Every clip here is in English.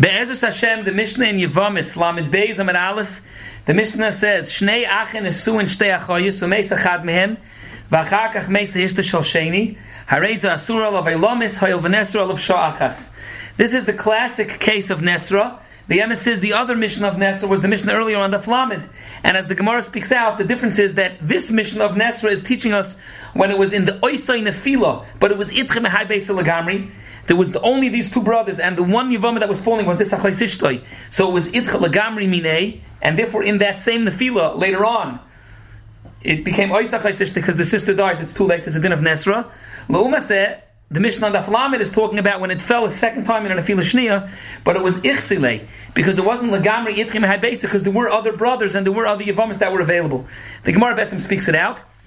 Be'ezus Hashem, the Mishnah in Yevamis, Lamed Beis Amid Aleph, the Mishnah says, Shnei Achen Esu and Shtei Achoyus, Umeis Achad Mehem, Meis Hishta Shal Sheni, Hareza Asura Olav Eilomis, Hoyel V'nesra Olav Sha'achas. This is the classic case of Nesra. The Emes says the other mission of Nesra was the mission earlier on the Flamid. And as the Gemara speaks out, the difference is that this mission of Nesra is teaching us when it was in the Oisai Nefila, but it was Itchem Beis Lagamri. There was the, only these two brothers, and the one Yavama that was falling was this Achaisishtoi. So it was Itcha Lagamri Minei, and therefore in that same Nefila, later on, it became Oisach because the sister dies, it's too late, there's a din of Nesra. La'umah said, the Mishnah Flamet is talking about when it fell a second time in a Nefila Shnia, but it was Ichsile, because it wasn't Lagamri Itchim Haibesa, because there were other brothers and there were other Yavamas that were available. The Gemara Betzim speaks it out.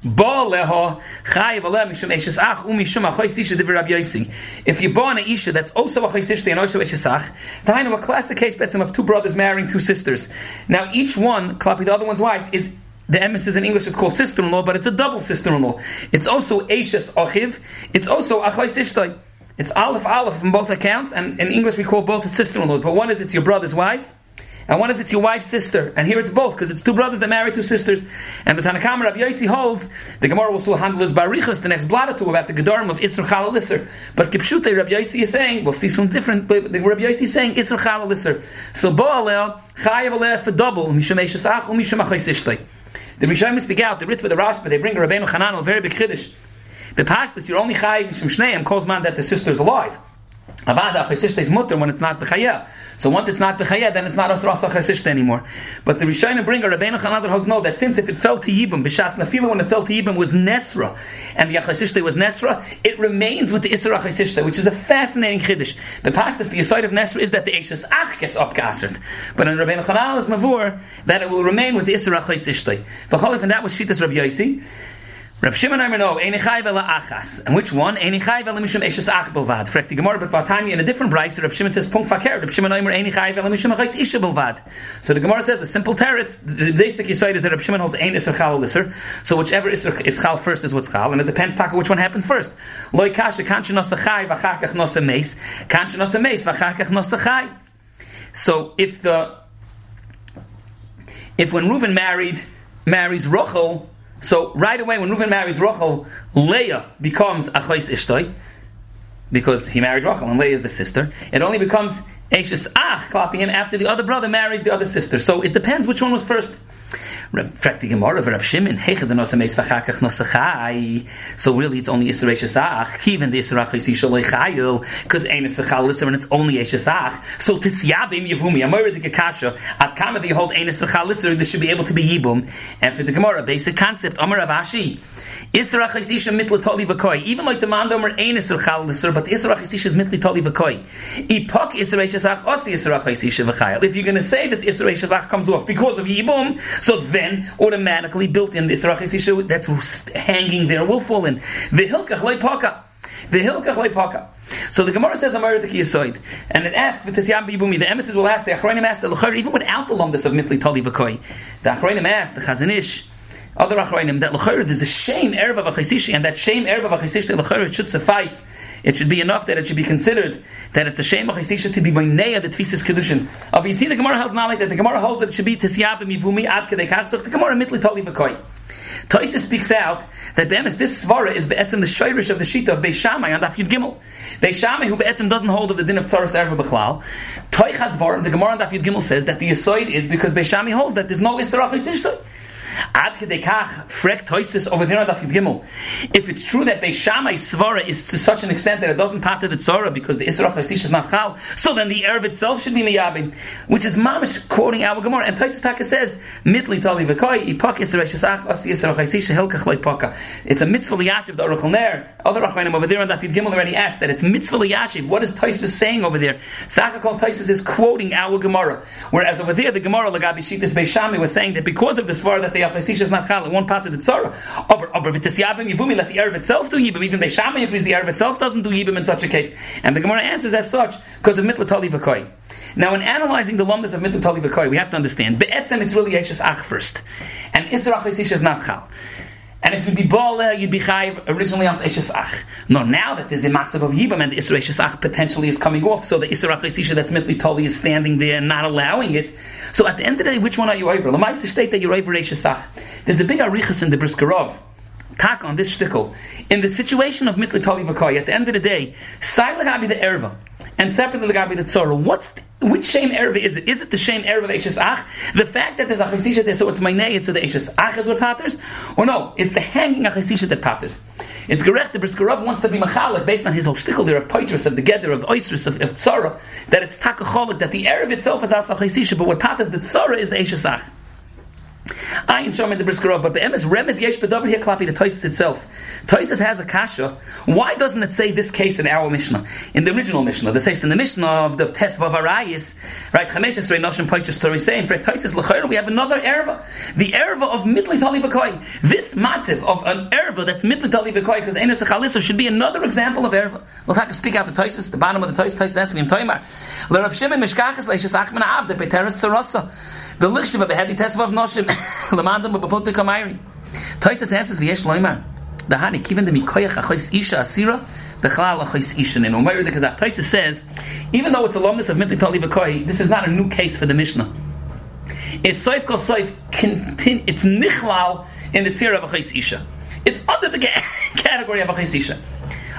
If you born an isha that's also a chaysishte and also a shesach, the know a classic case of two brothers marrying two sisters. Now each one, klapi the other one's wife, is the emes is in English, it's called sister-in-law, but it's a double sister-in-law. It's also Ashes Achiv, it's also Achais Ishtoi. It's Aleph Aleph from both accounts, and in English we call both a sister-in-law, but one is it's your brother's wife, and one is it's your wife's sister. And here it's both, because it's two brothers that marry two sisters. And the Tanakama Rabbi Yossi holds, the Gemara will also handle his Barichas, the next blada to about the Gedarim of Isra Chalalisr. But Kipshute, Rabbi Yossi is saying, we'll see some different, but the Rabbi Yossi is saying Isser. So Bo'alel, Chayav Aleh for double, Misham Eshesach, Umisham Achai The Rishayim speak out, the Ritva, the Rashba, they bring Rabbeinu Chanan, a very big Chiddush. The Pashtas, you're only Chayav Misham Shneim, calls man that the sister is alive. Avada Chesishta is mutter when it's not Bechaya. So once it's not Bechaya, then it's not Asrasa Chesishta anymore. But the Rishonim bring a Rabbeinu Chanadar holds no, that since if it fell to Yibam, Bishas Nafila when it fell to Yibam was Nesra, and the Achesishta was Nesra, it remains with the Isra Chesishta, which is a fascinating Chiddush. The Pashtas, the side of Nesra is that the Eishes Ach gets upgassert. But in Rabbeinu Chanadar Mavur, that it will remain with the Isra Chesishta. But and that was Shitas Rabbi Yossi. Rab Shimon Aimer no, Eini Chai Vela Achas. And which one? Eini Chai Vela Mishum Eshes Ach Belvad. Frek the Gemara but Vatanya in a different price, Rab Shimon says Punk Faker. Rab Shimon Aimer Eini Chai Vela Mishum Achais Isha Belvad. So the Gemara says a simple teretz. The basic yisoid is that Rab Shimon holds Ein Isser Chal Lisser. So whichever Isser is Chal first is what's Chal, and it depends Taka which one happened first. Loi Kasha Kancha Nosa Chai Vachakach Nosa Meis. Kancha Nosa Meis Vachakach Nosa Chai. So if the if when Reuven married marries Rachel so right away, when Reuven marries Rachel, Leah becomes Achais Ishtoi, because he married Rachel, and Leah is the sister. It only becomes Ashes Ach, him after the other brother marries the other sister. So it depends which one was first. Fragt die Gemara for Shimon, Heche den Nosa Meis Vachakach Nosa Chai. So really it's only Yisra Eshesach. Even the Yisra Chaysi Shaloi Chayil, because Ein Yisra Lisser and it's only Eshesach. So Tisyabim Yevumi, Amor de Kekasha, at Kama you hold Ein Yisra Lisser, this should be able to be Yibum. And for the Gemara, basic concept, Amar Avashi, Isra Chaisisha mitla toli v'koi. Even like the man domer ein Isra chal l'sir, but the Isra Chaisisha is mitla toli v'koi. Ipok Isra Shazach osi Isra Chaisisha v'chayel. If you're going to say that Isra Shazach comes off because of Yibum, so then automatically built in this Isra Chaisisha that's hanging there will fall in. V'hilkach leipaka. V'hilkach leipaka. So the Gemara says Amar the Kiyasoid, and it asks for Tisyam. The emissaries will ask the Achronim ask the Lechor even without the lumdus of mitli toli v'koi. The Achronim ask the Chazon Ish other achroinim that l'chayr there's a shame erev of and that shame erev of should suffice. It should be enough that it should be considered that it's a shame of to be by neya the tfisis kedushin. But you see, the Gemara holds not like that. The Gemara holds that it should be tisyab mivumi ad kedei. The Gemara mitli toli v'koi. Toisa speaks out that be'emes this svara is be'etzim the shayrish of the shita of Beishamai on Daf Yud Gimel. Beishamai who be'etzim doesn't hold of the din of tzaras erva b'chlal. Toichad dvar the Gemara on Daf Yud Gimel says that the yisoid is because Beishamai holds that there's no isra achis Ad kedekach frek over there on Daf Gimel. If it's true that Beishamai svara is to such an extent that it doesn't pater the tzara because the Isra Chasish is not chal, so then the Erv itself should be miyabim, which is mamish quoting our Gemara. And Toisvis Taka says, mitli tali v'koi, ipak Isra Shesach, asi Isra Chasish, helkach leipaka. It's a mitzvah liyashiv, the Aruch LaNer. Other Achronim over there on Daf Gimel already asked that it's mitzvah liyashiv. What is Toisvis saying over there? Sachakol Toisvis is quoting our Gemara. Whereas over there, the Gemara, Lagabi Shitas Beishamai, was saying that because of the svara that they Achosisha is not. One part of the tzara. Aber aber v'tes yabim yivumi let the Erev itself do yibim. Even Beishama agrees the Erev itself doesn't do yibim in such a case. And the Gemara answers as such because of mitlatali v'koi. Now, in analyzing the lumdas of mitlatali v'koi, we have to understand be'etzem it's really yeshes ach first, and isra Achosisha is not chal. And if you'd be bala, you'd be chayiv originally on Eshes. No, now that there's a matzav of Yibam and the Isra potentially is coming off, so the Isra Ach that's mitli toli is standing there and not allowing it. So at the end of the day, which one are you over? Meister state that you're over Eshes Ach. There's a big arichas in the Briskerov. Tak on this shtickle. In the situation of mitli toli v'koy, at the end of the day, Sailagabi the erva and separately Lagabi the Tzorah. What's the, which shame erva is it? Is it the shame erva of Eishes Ach? The fact that there's a chesisha there, so it's my nay, so the Eishes Ach is what patters? Or no, it's the hanging a chesisha that patters. It's correct, the Briskerov wants to be machalik based on his whole shtickle there of Poitras, of the Geder, of Oisris, of, of Tzorah, that it's takacholik, that the erva itself is asa chesisha, but what patters the Tzorah is the Eishes Ach. Ayin Shom in the Briskerov, but the emes remes yesh bedaber here klapi the Toisus itself. Toisus has a kasha. Why doesn't it say this case in our Mishnah, in the original Mishnah? The says in the Mishnah of the Tesva Arayis, right? Chamesh Esrei Noshim Poichus Story saying for Toisus Lechayr we have another erva, the erva of mitli tali v'koi. This matziv of an erva that's mitli tali v'koi because enes chaliso should be another example of erva. We'll have to speak out the Toisus, the bottom of the Toisus. Toisus asks me, "Toimar, l'Rav Shimon Mishkachas leishes achman av the Peteres Sarasa." The lichshiv of a heady test of noshim lamandam of bapot kamayri. Toisus answers v'yesh loymar. The hani kiven de mikoyach achois isha asira bechalal achois isha in Umayr the Kazakh. Says, even though it's alumnus of mitli tali v'koi, this is not a new case for the Mishnah. It's soif kol soif, it's nichlal in the tzira of achois isha. It's under the category of achois isha.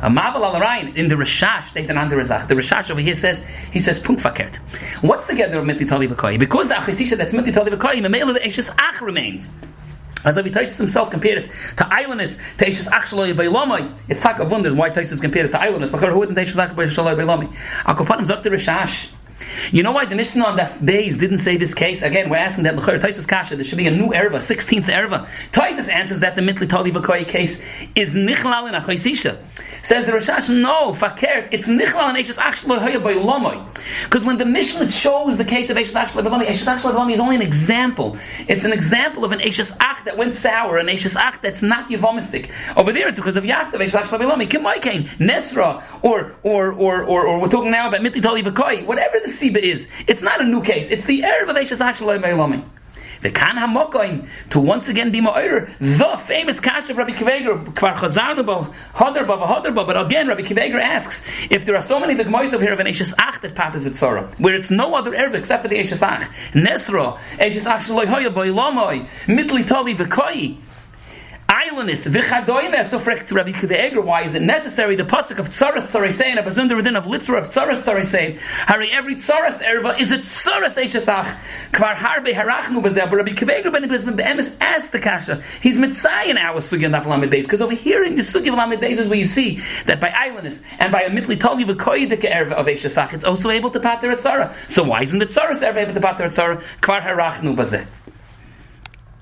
A Mavel al in the Rashash stated under Razach. The Rashash over here says he says punk fakert. What's the gather of mititali v'koy? Because the achisisha that's mititali v'koy, the male of the Eishes Ach remains. As Avitaisis himself compared it to islandness, to Eishes Ach Shaloi Beilamai. It's tak of wonders why Taisis compared it to islandness. Lachar who didn't Eishes Ach Shaloi Beilamai? Akopanim Zok the Rashash. You know why the Mishnah on that days didn't say this case? Again, we're asking that L'chor Taisus Kasha, there should be a new erva, 16th erva. Taisus answers that the Mitli Tali Vakoy case is Nichlal in Achaisisha. Says the Rashash, no, fakert, it's nichlal and Eishes Achshlo Hoya by Lomoy. Because when the Mishnah chose the case of Eishes Achshlo by Lomoy, Eishes Achshlo is only an example. It's an example of an Eishes Ach that went sour, an Eishes Ach that's not Yevomistic. Over there it's because of Yachtav, Eishes Achshlo by Lomoy, Kimoikain, Nesra, or, or, or, or, or, we're talking now about Mitli Tali Vakoi, whatever the Siba is, it's not a new case. It's the Erev of Eishes by Lomoy. The kan hamokoin to once again be ma'orer the famous kash of Rabbi Kiveger kvar chazarnu hadar ba. But again, Rabbi Kiveger asks if there are so many degmois over here of an Eishes Ach that path is it Sorah, where it's no other Erb except for the Eishes Ach. Nesra Eishes Ach shaloi hoya boy lamoi mitli tali v'koi islandness, v'chadoime, so Rabbi why is it necessary the pasuk of tzaras tzarisein, a bazun within of litzra of tzaras tzarisein, hari every tzaras erva is it tzaras eishasach, kvar harbe harachnu bazeh, but Rabbi Kiva ben Be'emes asked the kasha, he's mitzay in our sugi and lamed beis, because over here in the sugi of lamed is where you see that by islandness and by a mitli tali v'koydik erva of eishasach, it's also able to pater at tzara. So why isn't the tzaras erva able to pater at tzara? Kvar harachnu bazeh.